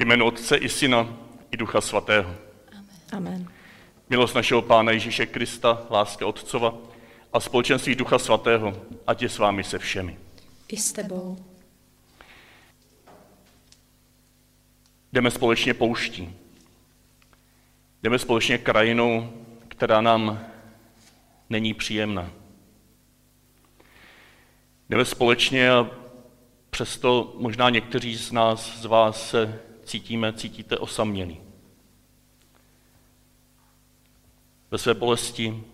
Jménu Otce i Syna i Ducha Svatého. Amen. Milost našeho Pána Ježíše Krista, láska Otcova a společenství Ducha Svatého, ať je s vámi se všemi. I s tebou. Jdeme společně pouští. Jdeme společně krajinou, která nám není příjemná. Jdeme společně a přesto možná někteří z nás, z vás se cítíme, cítíte osamělí. Ve své bolesti,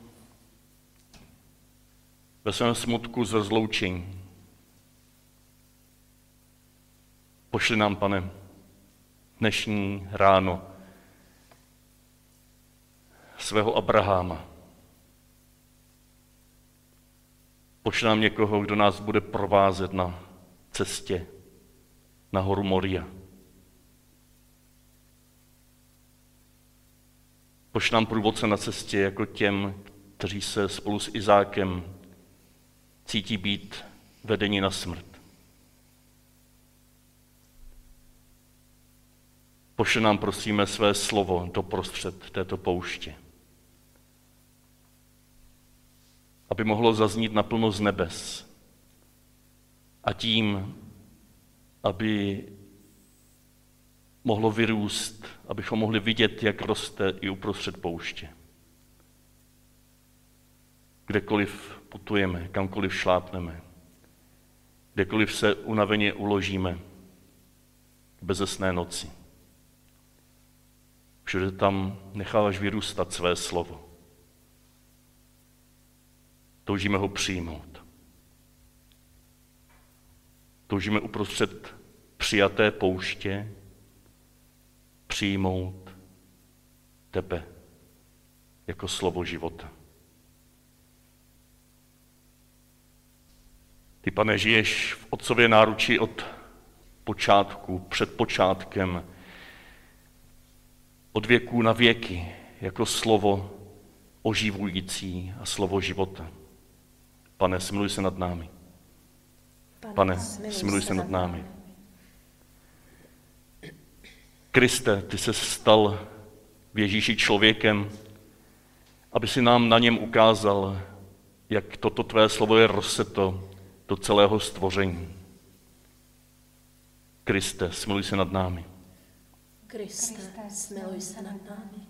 ve svém smutku z rozloučení. Pošli nám, pane, dnešní ráno svého Abraháma. Pošli nám někoho, kdo nás bude provázet na cestě na horu Moria. Pošli nám průvodce na cestě jako těm, kteří se spolu s Izákem cítí být vedeni na smrt. Pošli nám, prosíme, své slovo do prostřed této pouště. Aby mohlo zaznít naplno z nebes. A tím, aby mohlo vyrůst, abychom mohli vidět, jak roste i uprostřed pouště. Kdekoliv putujeme, kamkoliv šlápneme, kdekoliv se unaveně uložíme k bezesné noci. Všude tam necháváš vyrůstat své slovo. Toužíme ho přijmout. Toužíme uprostřed přijaté pouště přijmout tebe jako slovo života. Ty, pane, žiješ v otcově náruči od počátku, před počátkem, od věků na věky, jako slovo oživující a slovo života. Pane, smiluj se nad námi. Pane, smiluj se nad námi. Kriste, ty se stal v Ježíši člověkem, aby si nám na něm ukázal, jak toto tvé slovo je rozseto do celého stvoření. Kriste, smiluj se nad námi. Kriste, smiluj se nad námi.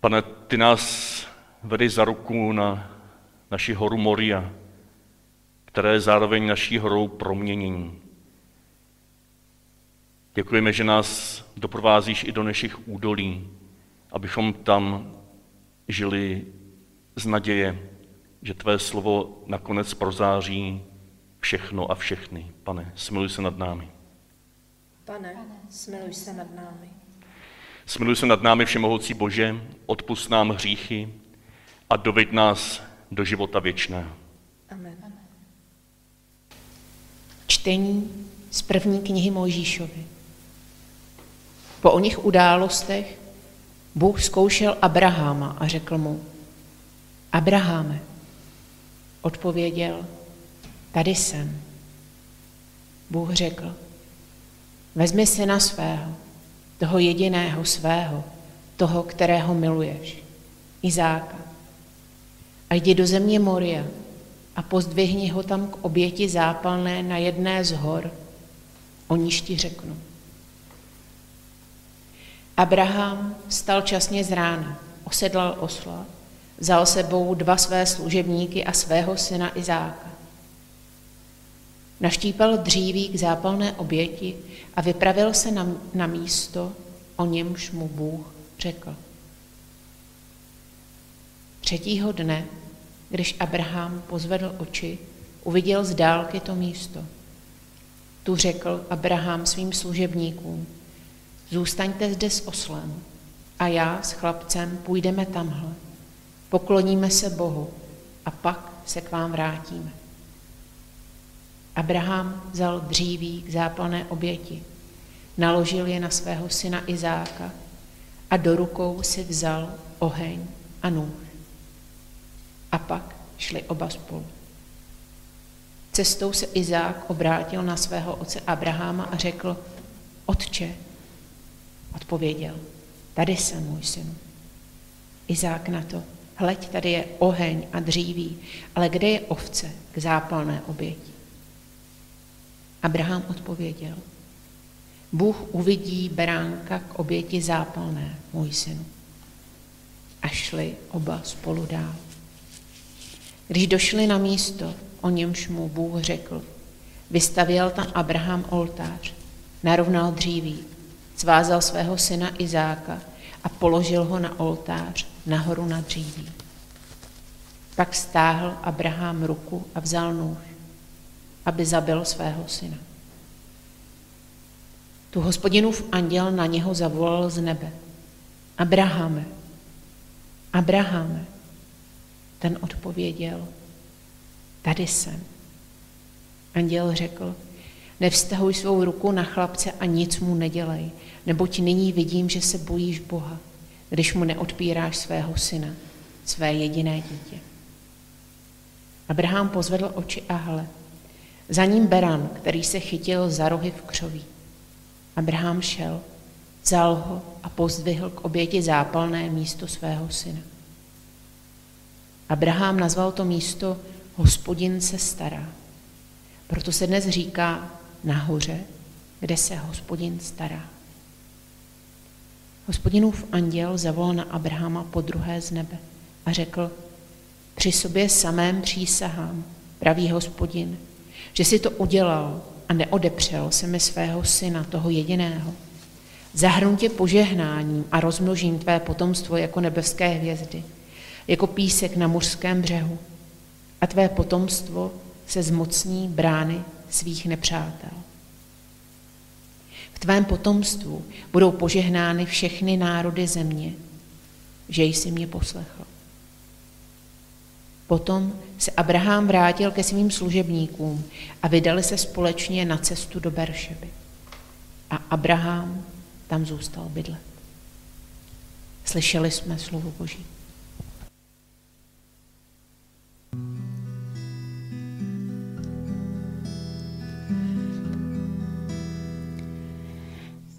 Pane, ty nás vedeš za ruku na naši horu Moria, která je zároveň naší horou proměnění. Děkujeme, že nás doprovázíš i do našich údolí, abychom tam žili z naděje, že tvé slovo nakonec prozáří všechno a všechny. Pane, smiluj se nad námi. Pane, smiluj se nad námi. Smiluj se nad námi, Všemohoucí Bože, odpust nám hříchy a doveď nás do života věčného. Amen. Čtení z první knihy Mojžíšovi. Po o nich událostech Bůh zkoušel Abraháma a řekl mu, Abraháme, odpověděl, tady jsem. Bůh řekl, vezmi syna svého, toho jediného svého, toho, kterého miluješ, Izáka, a jdi do země Moria a pozdvihni ho tam k oběti zápalné na jedné z hor, o níž ti řeknu. Abraham stal časně z rána, osedlal osla, vzal sebou dva své služebníky a svého syna Izáka. Naštípal dříví k zápalné oběti a vypravil se na, na místo, o němž mu Bůh řekl. Třetího dne, když Abraham pozvedl oči, uviděl z dálky to místo. Tu řekl Abraham svým služebníkům, zůstaňte zde s oslem a já s chlapcem půjdeme tamhle. Pokloníme se Bohu a pak se k vám vrátíme. Abraham vzal dříví k zápalné oběti, naložil je na svého syna Izáka a do rukou si vzal oheň a nůž. A pak šli oba spolu. Cestou se Izák obrátil na svého otce Abraháma a řekl, Otče, odpověděl, tady jsem, můj synu. Izák na to, hleď, tady je oheň a dříví, ale kde je ovce k zápalné oběti? Abraham odpověděl, Bůh uvidí beránka k oběti zápalné, můj synu. A šli oba spolu dál. Když došli na místo, o němž mu Bůh řekl, vystavěl tam Abraham oltář, narovnal dříví, svázal svého syna Izáka a položil ho na oltář nahoru na dříví. Pak stáhl Abraham ruku a vzal nůž, aby zabil svého syna. Tu hospodinův anděl na něho zavolal z nebe. Abrahame, Abrahame. Ten odpověděl, tady jsem. Anděl řekl, nevztahuj svou ruku na chlapce a nic mu nedělej, neboť nyní vidím, že se bojíš Boha, když mu neodpíráš svého syna, své jediné dítě. Abraham pozvedl oči a hle, za ním beran, který se chytil za rohy v křoví. Abraham šel, vzal ho a pozdvihl k oběti zápalné místo svého syna. Abraham nazval to místo Hospodin se stará. Proto se dnes říká nahoře, kde se hospodin stará. Hospodinův anděl zavolal na Abrahama po druhé z nebe a řekl, při sobě samém přísahám, pravý hospodin, že si to udělal a neodepřel se mi svého syna, toho jediného. Zahrnu tě požehnáním a rozmnožím tvé potomstvo jako nebeské hvězdy, jako písek na mořském břehu. A tvé potomstvo se zmocní brány svých nepřátel. V tvém potomstvu budou požehnány všechny národy země, že jsi mě poslechl. Potom se Abraham vrátil ke svým služebníkům a vydali se společně na cestu do Beršeby. A Abraham tam zůstal bydlet. Slyšeli jsme slovo Boží.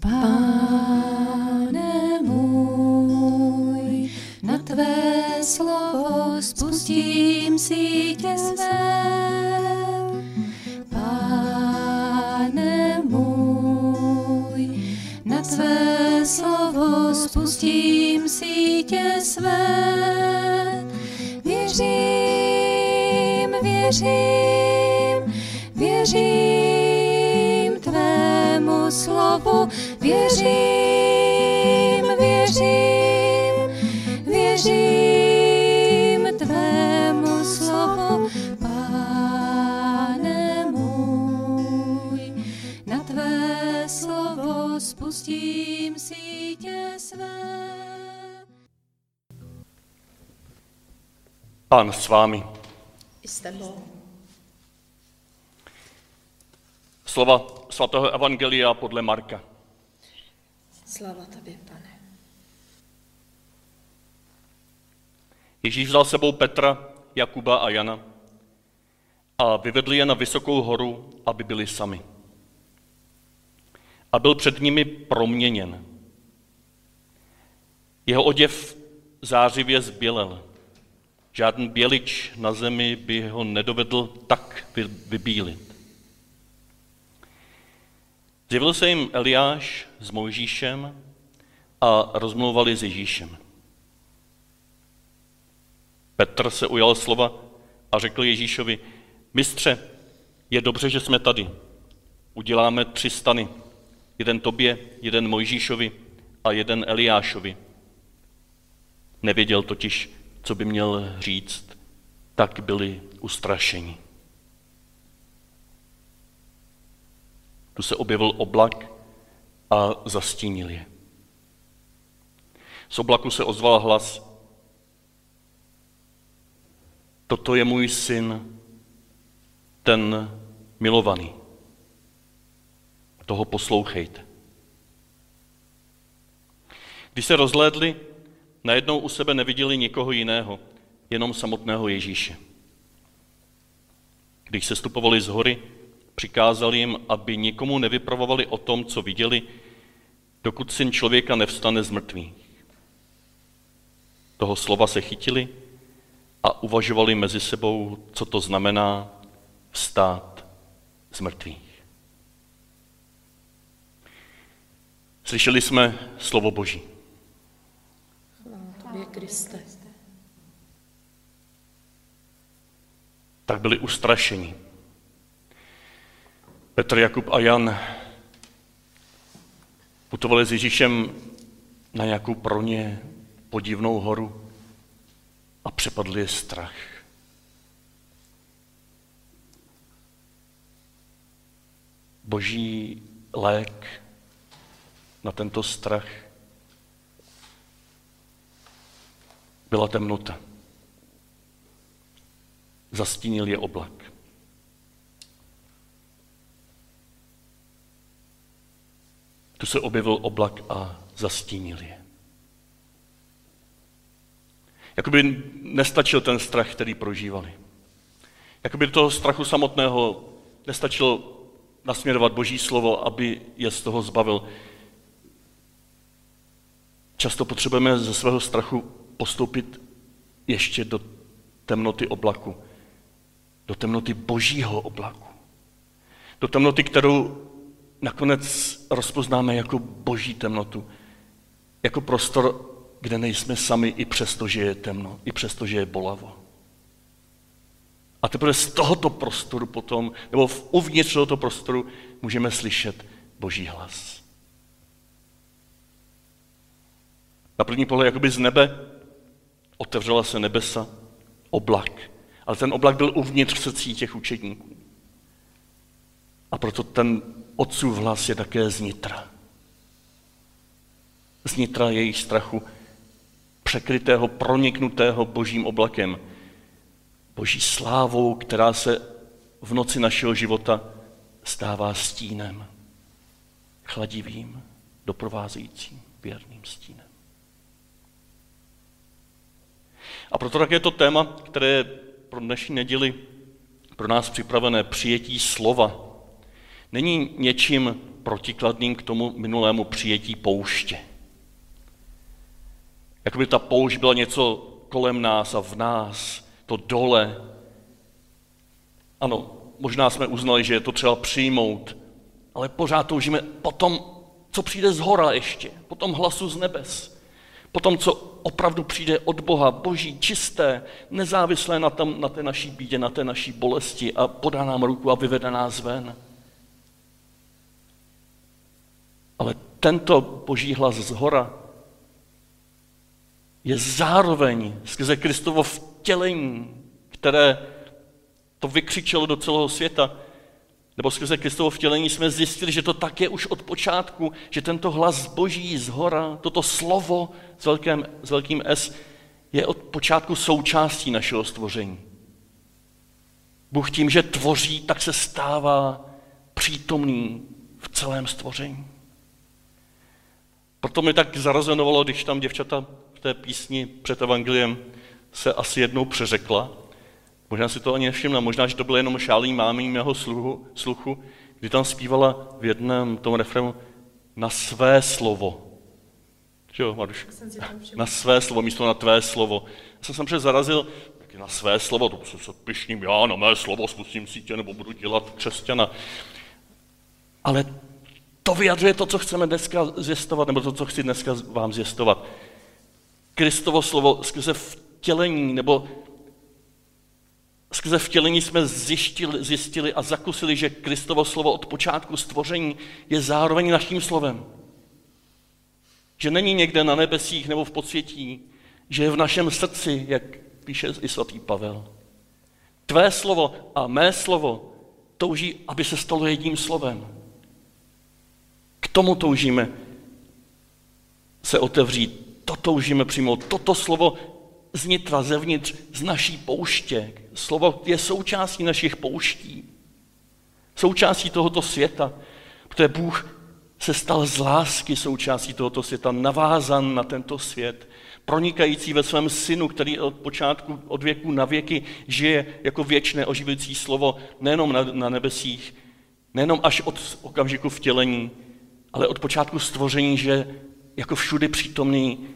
Pane můj, na tvé slovo spustím sítě své. Pane můj, na tvé slovo spustím sítě své. Věřím, věřím, věřím tvému slovu, věřím, věřím, věřím tvému slovu, Pane můj, na tvé slovo spustím sítě své. Pán s vámi. I s tebou. Slova svatého Evangelia podle Marka. Sláva tobě, pane. Ježíš vzal sebou Petra, Jakuba a Jana a vyvedli je na vysokou horu, aby byli sami. A byl před nimi proměněn. Jeho oděv zářivě zbělel. Žádný bělič na zemi by ho nedovedl tak vy- vybílit. Zjevil se jim Eliáš s Mojžíšem a rozmlouvali s Ježíšem. Petr se ujal slova a řekl Ježíšovi, mistře, je dobře, že jsme tady. Uděláme tři stany. Jeden tobě, jeden Mojžíšovi a jeden Eliášovi. Nevěděl totiž, co by měl říct, tak byli ustrašeni. Tu se objevil oblak a zastínil je. Z oblaku se ozval hlas, toto je můj syn, ten milovaný. Toho poslouchejte. Když se rozhlédli, najednou u sebe neviděli nikoho jiného, jenom samotného Ježíše. Když se stupovali z hory, přikázal jim, aby nikomu nevypravovali o tom, co viděli, dokud syn člověka nevstane z mrtvých. Toho slova se chytili a uvažovali mezi sebou, co to znamená vstát z mrtvých. Slyšeli jsme slovo Boží. Tobě, Kriste. Tak byli ustrašeni. Petr, Jakub a Jan putovali s Ježíšem na nějakou pro ně podivnou horu a přepadli je strach. Boží lék na tento strach byla temnota. Zastínil je oblak. Tu se objevil oblak a zastínil je. Jakoby nestačil ten strach, který prožívali. Jakoby do toho strachu samotného nestačilo nasměrovat Boží slovo, aby je z toho zbavil. Často potřebujeme ze svého strachu postoupit ještě do temnoty oblaku, do temnoty božího oblaku, do temnoty, kterou nakonec rozpoznáme jako boží temnotu, jako prostor, kde nejsme sami i přesto, že je temno, i přesto, že je bolavo. A teprve z tohoto prostoru potom, nebo v uvnitř tohoto prostoru, můžeme slyšet boží hlas. Na první pohled, jakoby z nebe, otevřela se nebesa, oblak. Ale ten oblak byl uvnitř srdcí těch učedníků. A proto ten otcův hlas je také znitra. Znitra jejich strachu, překrytého, proniknutého božím oblakem, boží slávou, která se v noci našeho života stává stínem, chladivým, doprovázejícím, věrným stínem. A proto také to téma, které je pro dnešní neděli pro nás připravené přijetí slova, není něčím protikladným k tomu minulému přijetí pouště. Jakoby ta poušť byla něco kolem nás a v nás, to dole. Ano, možná jsme uznali, že je to třeba přijmout, ale pořád toužíme po tom, co přijde z hora ještě, po tom hlasu z nebes, po tom, co opravdu přijde od Boha, boží, čisté, nezávislé na, tom, na té naší bídě, na té naší bolesti a podá nám ruku a vyvede nás ven. Ale tento boží hlas z hora je zároveň skrze Kristovo vtělení, které to vykřičelo do celého světa, nebo skrze Kristovo vtělení jsme zjistili, že to tak je už od počátku, že tento hlas boží z hora, toto slovo s, velkým, s velkým S, je od počátku součástí našeho stvoření. Bůh tím, že tvoří, tak se stává přítomný v celém stvoření. Proto mi tak zarazenovalo, když tam děvčata v té písni před evangeliem se asi jednou přeřekla. Možná si to ani nevšimla, možná, že to bylo jenom šálí mámí mého sluchu, sluchu, kdy tam zpívala v jednom tom refrému na své slovo. Že jo, Maruš? Na své slovo, místo na tvé slovo. Já jsem se zarazil, taky na své slovo, to se pišním já, na mé slovo spustím sítě, nebo budu dělat křesťana. Ale to vyjadřuje to, co chceme dneska zjistovat, nebo to, co chci dneska vám zjistovat. Kristovo slovo skrze vtělení, nebo skrze vtělení jsme zjistili, zjistili a zakusili, že Kristovo slovo od počátku stvoření je zároveň naším slovem. Že není někde na nebesích nebo v podsvětí, že je v našem srdci, jak píše i svatý Pavel. Tvé slovo a mé slovo touží, aby se stalo jedním slovem. Tomu toužíme se otevřít to toužíme přijmout. Toto slovo znitra, zevnitř, z naší pouště. Slovo je součástí našich pouští. Součástí tohoto světa, protože Bůh se stal z lásky součástí tohoto světa, navázan na tento svět, pronikající ve svém synu, který od počátku, od věku na věky žije jako věčné oživující slovo, nejenom na, na nebesích, nejenom až od okamžiku vtělení, ale od počátku stvoření, že jako všude přítomný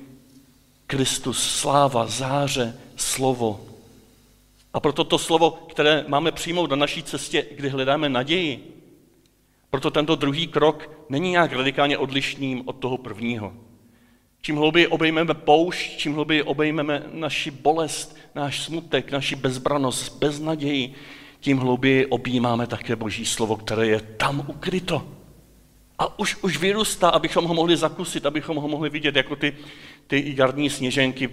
Kristus, sláva, záře, slovo. A proto to slovo, které máme přijmout na naší cestě, kdy hledáme naději, proto tento druhý krok není nějak radikálně odlišným od toho prvního. Čím hlouběji obejmeme poušť, čím hlouběji obejmeme naši bolest, náš smutek, naši bezbranost, beznaději, tím hlouběji objímáme také Boží slovo, které je tam ukryto. A už, už vyrůstá, abychom ho mohli zakusit, abychom ho mohli vidět jako ty, ty jarní sněženky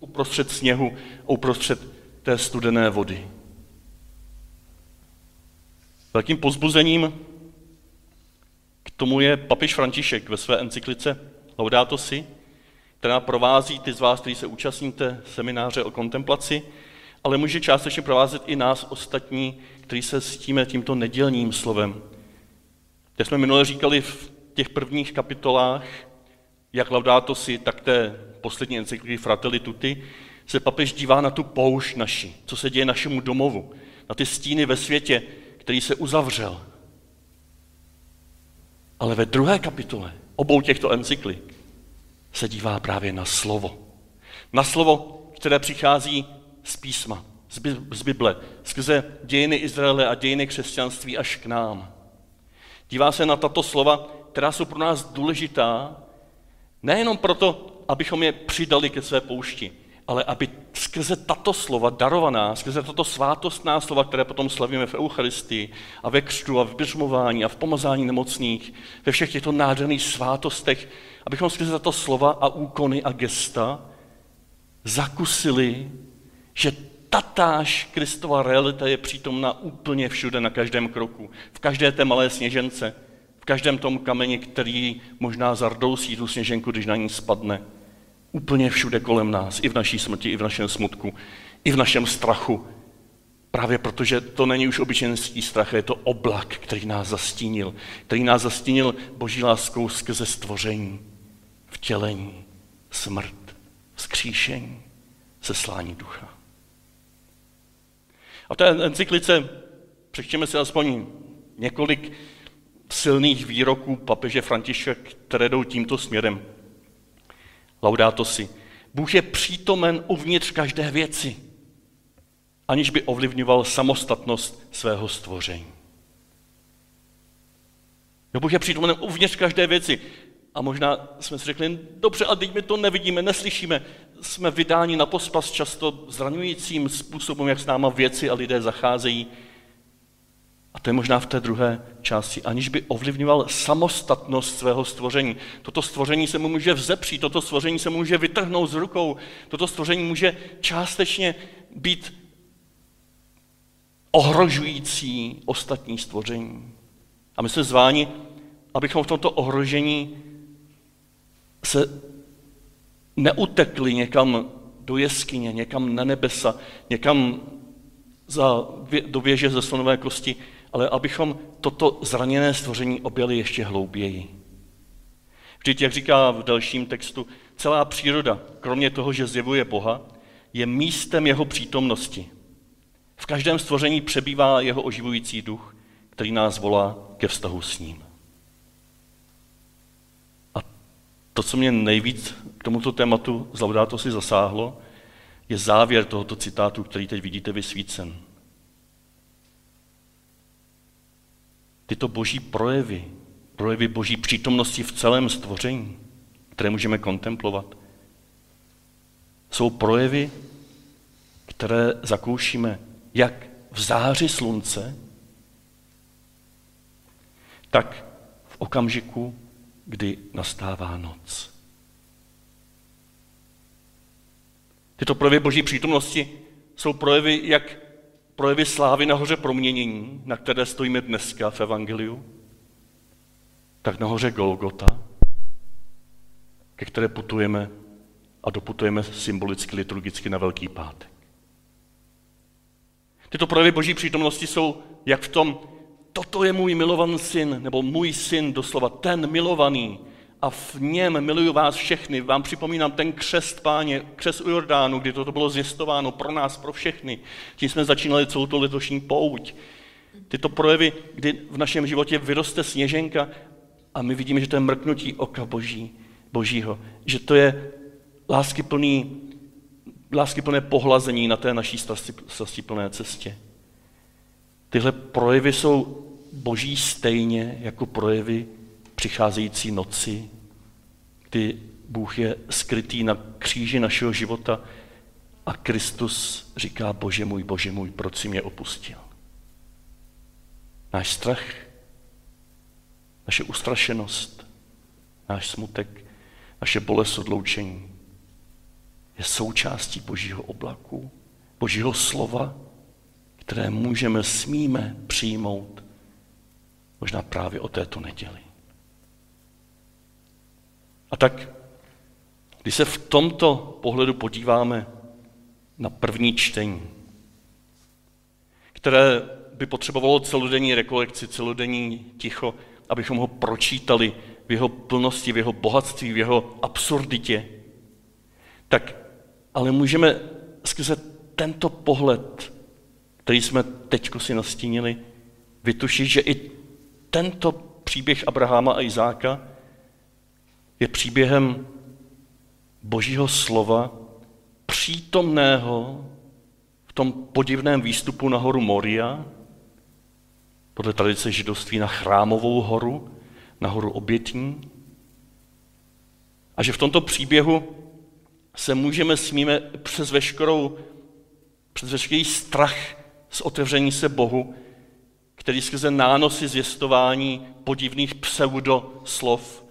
uprostřed sněhu, uprostřed té studené vody. Velkým pozbuzením k tomu je papiš František ve své encyklice Laudato Si, která provází ty z vás, kteří se účastníte semináře o kontemplaci, ale může částečně provázet i nás ostatní, kteří se ctíme tímto nedělním slovem. Jak jsme minule říkali v těch prvních kapitolách, jak Laudato si, tak té poslední encykliky Fratelli Tutti, se papež dívá na tu poušť naši, co se děje našemu domovu, na ty stíny ve světě, který se uzavřel. Ale ve druhé kapitole obou těchto encyklik se dívá právě na slovo. Na slovo, které přichází z písma, z Bible, skrze dějiny Izraele a dějiny křesťanství až k nám. Dívá se na tato slova, která jsou pro nás důležitá, nejenom proto, abychom je přidali ke své poušti, ale aby skrze tato slova darovaná, skrze tato svátostná slova, které potom slavíme v Eucharistii a ve křtu a v běžmování a v pomazání nemocných, ve všech těchto nádherných svátostech, abychom skrze tato slova a úkony a gesta zakusili, že tatáž Kristova realita je přítomna úplně všude, na každém kroku, v každé té malé sněžence, v každém tom kameni, který možná zardousí tu sněženku, když na ní spadne. Úplně všude kolem nás, i v naší smrti, i v našem smutku, i v našem strachu. Právě protože to není už obyčejný strach, je to oblak, který nás zastínil. Který nás zastínil boží láskou skrze stvoření, vtělení, smrt, vzkříšení, seslání ducha. A té encyklice přečtěme si aspoň několik silných výroků papeže Františka, které jdou tímto směrem. Laudato si. Bůh je přítomen uvnitř každé věci, aniž by ovlivňoval samostatnost svého stvoření. Jo, Bůh je přítomen uvnitř každé věci. A možná jsme si řekli, dobře, a teď my to nevidíme, neslyšíme. Jsme vydáni na pospas často zraňujícím způsobem, jak s náma věci a lidé zacházejí. A to je možná v té druhé části, aniž by ovlivňoval samostatnost svého stvoření. Toto stvoření se mu může vzepřít, toto stvoření se mu může vytrhnout z rukou, toto stvoření může částečně být ohrožující ostatní stvoření. A my jsme zváni, abychom v tomto ohrožení se neutekli někam do jeskyně, někam na nebesa, někam za, do věže ze slonové kosti, ale abychom toto zraněné stvoření objeli ještě hlouběji. Vždyť, jak říká v dalším textu, celá příroda, kromě toho, že zjevuje Boha, je místem jeho přítomnosti. V každém stvoření přebývá jeho oživující duch, který nás volá ke vztahu s ním. A to, co mě nejvíc k tomuto tématu z Laudato si zasáhlo, je závěr tohoto citátu, který teď vidíte vysvícen. tyto boží projevy, projevy boží přítomnosti v celém stvoření, které můžeme kontemplovat, jsou projevy, které zakoušíme jak v záři slunce, tak v okamžiku, kdy nastává noc. Tyto projevy boží přítomnosti jsou projevy jak projevy slávy nahoře proměnění, na které stojíme dneska v Evangeliu, tak nahoře Golgota, ke které putujeme a doputujeme symbolicky, liturgicky na Velký pátek. Tyto projevy boží přítomnosti jsou jak v tom, toto je můj milovaný syn, nebo můj syn doslova, ten milovaný, a v něm miluju vás všechny. Vám připomínám ten křest páně, křest u Jordánu, kdy toto bylo zjistováno pro nás, pro všechny. Tím jsme začínali celou tu letošní pouť. Tyto projevy, kdy v našem životě vyroste sněženka a my vidíme, že to je mrknutí oka boží, božího, že to je láskyplný, láskyplné pohlazení na té naší strastiplné cestě. Tyhle projevy jsou boží stejně jako projevy přicházející noci, kdy Bůh je skrytý na kříži našeho života a Kristus říká, bože můj, bože můj, proč si mě opustil? Náš strach, naše ustrašenost, náš smutek, naše bolest odloučení je součástí Božího oblaku, Božího slova, které můžeme, smíme přijmout možná právě o této neděli. A tak, když se v tomto pohledu podíváme na první čtení, které by potřebovalo celodenní rekolekci, celodenní ticho, abychom ho pročítali v jeho plnosti, v jeho bohatství, v jeho absurditě, tak ale můžeme skrze tento pohled, který jsme teď si nastínili, vytušit, že i tento příběh Abrahama a Izáka je příběhem Božího slova, přítomného v tom podivném výstupu na horu Moria, podle tradice židovství na chrámovou horu, na horu obětní. A že v tomto příběhu se můžeme, smíme přes veškerou, přes veškerý strach z otevření se Bohu, který skrze nánosy zvěstování podivných pseudoslov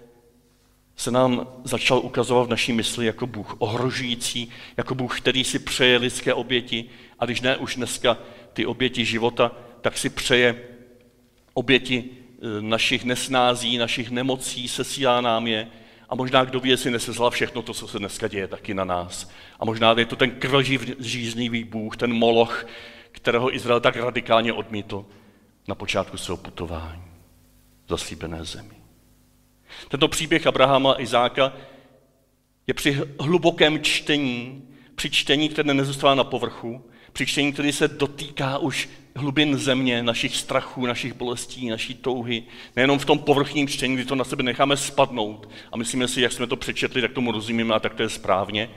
se nám začal ukazovat v naší mysli jako Bůh ohrožující, jako Bůh, který si přeje lidské oběti. A když ne už dneska ty oběti života, tak si přeje oběti e, našich nesnází, našich nemocí, sesílá nám je. A možná kdo ví, jestli nesezla všechno to, co se dneska děje taky na nás. A možná je to ten krvžíznivý Bůh, ten moloch, kterého Izrael tak radikálně odmítl na počátku svého putování v zaslíbené zemi. Tento příběh Abrahama a Izáka je při hlubokém čtení, při čtení, které nezůstává na povrchu, při čtení, který se dotýká už hlubin země, našich strachů, našich bolestí, naší touhy. Nejenom v tom povrchním čtení, kdy to na sebe necháme spadnout a myslíme si, jak jsme to přečetli, tak tomu rozumíme a tak to je správně.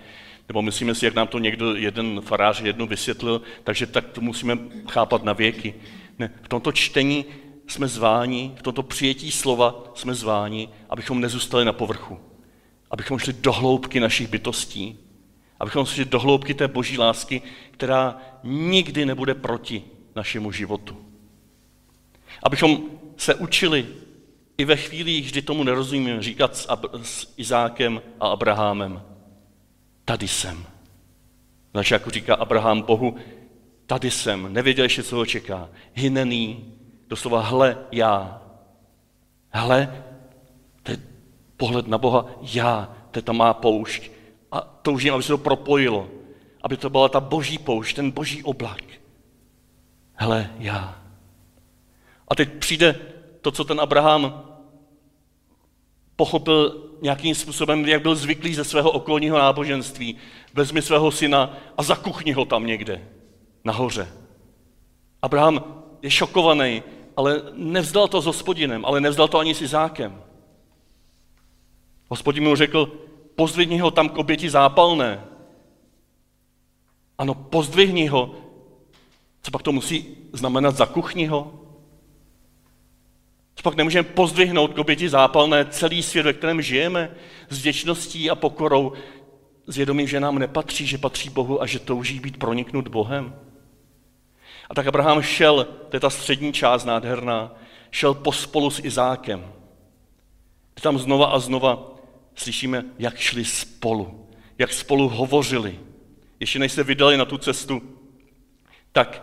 Nebo myslíme si, jak nám to někdo, jeden farář jednou vysvětlil, takže tak to musíme chápat na věky. Ne, v tomto čtení jsme zváni, v tomto přijetí slova jsme zváni, abychom nezůstali na povrchu. Abychom šli do hloubky našich bytostí. Abychom šli do hloubky té boží lásky, která nikdy nebude proti našemu životu. Abychom se učili i ve chvíli, kdy tomu nerozumíme, říkat s, Ab- s Izákem a Abrahamem, tady jsem. Znači, jako říká Abraham Bohu, tady jsem, nevěděl ještě, co ho čeká. Hynený, doslova hle já. Hle, to je pohled na Boha, já, to je ta má poušť. A toužím, aby se to propojilo, aby to byla ta boží poušť, ten boží oblak. Hele, já. A teď přijde to, co ten Abraham pochopil nějakým způsobem, jak byl zvyklý ze svého okolního náboženství. Vezmi svého syna a zakuchni ho tam někde, nahoře. Abraham je šokovaný, ale nevzdal to s hospodinem, ale nevzdal to ani s Izákem. Hospodin mu řekl, pozdvihni ho tam k oběti zápalné. Ano, pozdvihni ho. Co pak to musí znamenat za kuchni ho? Co pak nemůžeme pozdvihnout k oběti zápalné celý svět, ve kterém žijeme, s vděčností a pokorou, s vědomím, že nám nepatří, že patří Bohu a že touží být proniknut Bohem? A tak Abraham šel, to je ta střední část nádherná, šel pospolu s Izákem. Tam znova a znova slyšíme, jak šli spolu, jak spolu hovořili. Ještě než se vydali na tu cestu, tak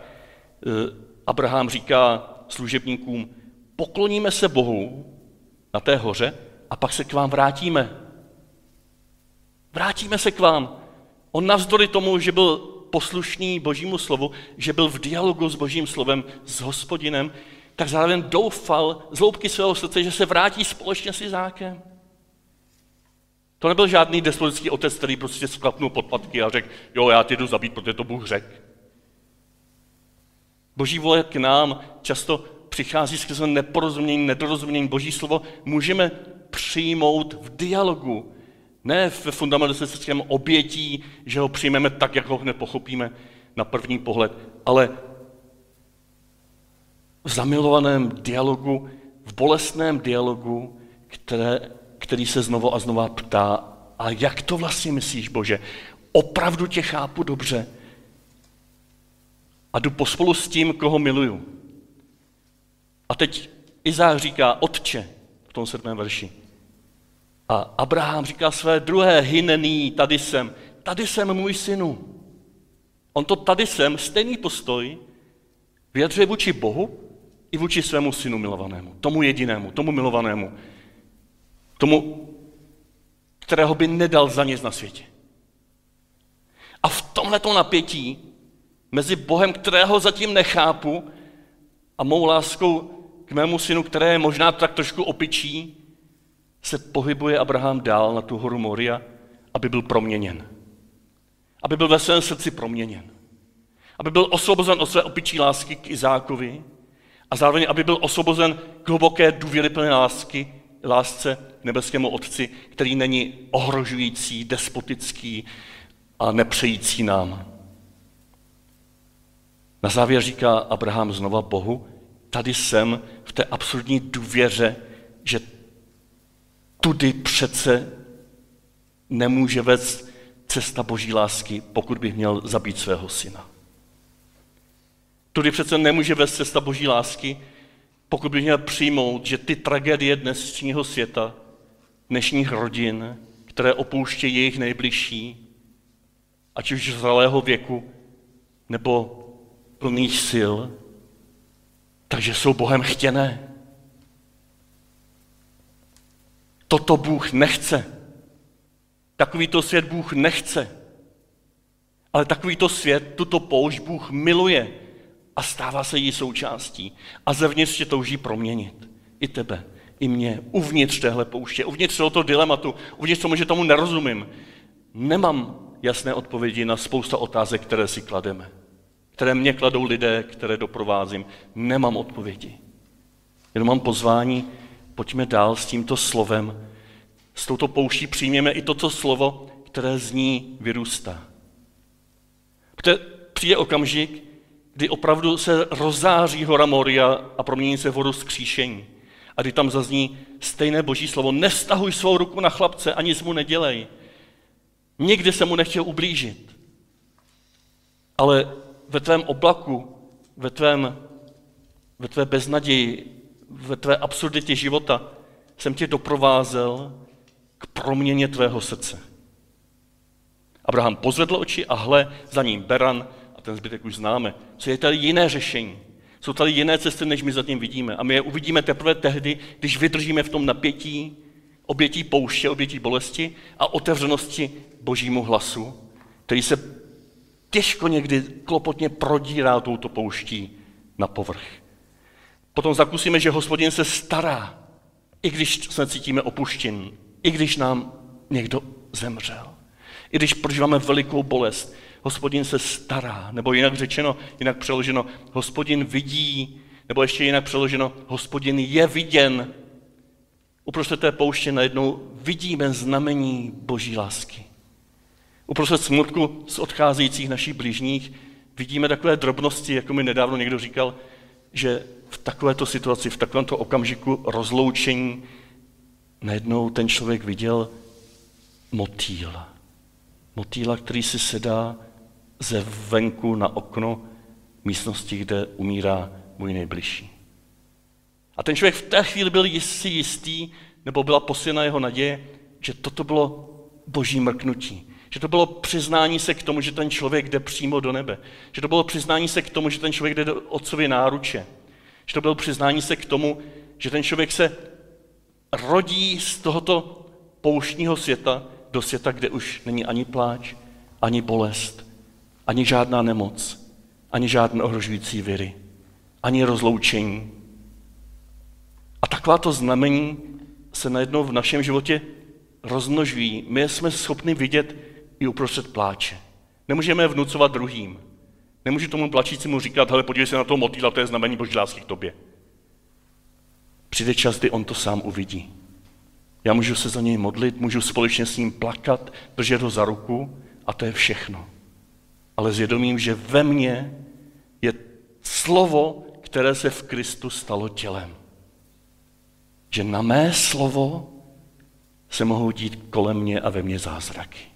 eh, Abraham říká služebníkům, pokloníme se Bohu na té hoře a pak se k vám vrátíme. Vrátíme se k vám. On navzdory tomu, že byl poslušný božímu slovu, že byl v dialogu s božím slovem, s hospodinem, tak zároveň doufal z hloubky svého srdce, že se vrátí společně s Izákem. To nebyl žádný despotický otec, který prostě sklapnul podpatky a řekl, jo, já tě jdu zabít, protože to Bůh řekl. Boží vole k nám často přichází skrze neporozumění, nedorozumění Boží slovo, můžeme přijmout v dialogu, ne v fundamentalistickém obětí, že ho přijmeme tak, jak ho nepochopíme na první pohled, ale v zamilovaném dialogu, v bolestném dialogu, které, který se znovu a znova ptá, a jak to vlastně myslíš, Bože? Opravdu tě chápu dobře a jdu pospolu s tím, koho miluju. A teď Izák říká, otče, v tom sedmém verši. A Abraham říká své druhé, hynený, tady jsem, tady jsem můj synu. On to tady jsem, stejný postoj, vyjadřuje vůči Bohu i vůči svému synu milovanému, tomu jedinému, tomu milovanému, tomu, kterého by nedal za nic na světě. A v tomhleto napětí mezi Bohem, kterého zatím nechápu, a mou láskou k mému synu, které je možná tak trošku opičí, se pohybuje Abraham dál na tu horu Moria, aby byl proměněn. Aby byl ve svém srdci proměněn. Aby byl osvobozen od své opičí lásky k Izákovi a zároveň, aby byl osvobozen k hluboké důvěryplné lásky, lásce nebeskému Otci, který není ohrožující, despotický a nepřející nám. Na závěr říká Abraham znova Bohu, tady jsem v té absurdní důvěře, že tudy přece nemůže vést cesta boží lásky, pokud bych měl zabít svého syna. Tudy přece nemůže vést cesta boží lásky, pokud bych měl přijmout, že ty tragédie dnešního světa, dnešních rodin, které opouštějí jejich nejbližší, ať už zralého věku, nebo plných sil, takže jsou Bohem chtěné. Toto Bůh nechce. Takovýto svět Bůh nechce. Ale takovýto svět, tuto poušť Bůh miluje a stává se jí součástí. A zevnitř tě touží proměnit. I tebe, i mě, uvnitř téhle pouště, uvnitř tohoto dilematu, uvnitř tomu, že tomu nerozumím. Nemám jasné odpovědi na spousta otázek, které si klademe které mě kladou lidé, které doprovázím. Nemám odpovědi. Jenom mám pozvání, pojďme dál s tímto slovem. S touto pouští přijměme i toto slovo, které z ní vyrůstá. Protože přijde okamžik, kdy opravdu se rozáří hora Moria a promění se vodu skříšení. A kdy tam zazní stejné boží slovo, nestahuj svou ruku na chlapce, ani mu nedělej. Nikdy se mu nechtěl ublížit. Ale ve tvém oblaku, ve, tvém, ve tvé beznaději, ve tvé absurditě života jsem tě doprovázel k proměně tvého srdce. Abraham pozvedl oči a hle, za ním Beran a ten zbytek už známe. Co je tady jiné řešení? Jsou tady jiné cesty, než my zatím vidíme. A my je uvidíme teprve tehdy, když vydržíme v tom napětí, obětí pouště, obětí bolesti a otevřenosti božímu hlasu, který se těžko někdy klopotně prodírá touto pouští na povrch. Potom zakusíme, že hospodin se stará, i když se cítíme opuštění, i když nám někdo zemřel, i když prožíváme velikou bolest, hospodin se stará, nebo jinak řečeno, jinak přeloženo, hospodin vidí, nebo ještě jinak přeloženo, hospodin je viděn. Uprostřed té pouště najednou vidíme znamení boží lásky. Uprostřed smutku z odcházejících našich blížních vidíme takové drobnosti, jako mi nedávno někdo říkal, že v takovéto situaci, v takovémto okamžiku rozloučení najednou ten člověk viděl motýla. Motýla, který si sedá ze venku na okno místnosti, kde umírá můj nejbližší. A ten člověk v té chvíli byl jistý, jistý, nebo byla posílena jeho naděje, že toto bylo boží mrknutí. Že to bylo přiznání se k tomu, že ten člověk jde přímo do nebe. Že to bylo přiznání se k tomu, že ten člověk jde do otcově náruče. Že to bylo přiznání se k tomu, že ten člověk se rodí z tohoto pouštního světa do světa, kde už není ani pláč, ani bolest, ani žádná nemoc, ani žádné ohrožující viry, ani rozloučení. A takováto znamení se najednou v našem životě rozmnožují. My jsme schopni vidět i uprostřed pláče. Nemůžeme je vnucovat druhým. Nemůžu tomu plačícímu říkat, hele, podívej se na toho motýla, to je znamení boží lásky k tobě. přijde čas, kdy on to sám uvidí. Já můžu se za něj modlit, můžu společně s ním plakat, držet ho za ruku a to je všechno. Ale zvědomím, že ve mně je slovo, které se v Kristu stalo tělem. Že na mé slovo se mohou dít kolem mě a ve mně zázraky.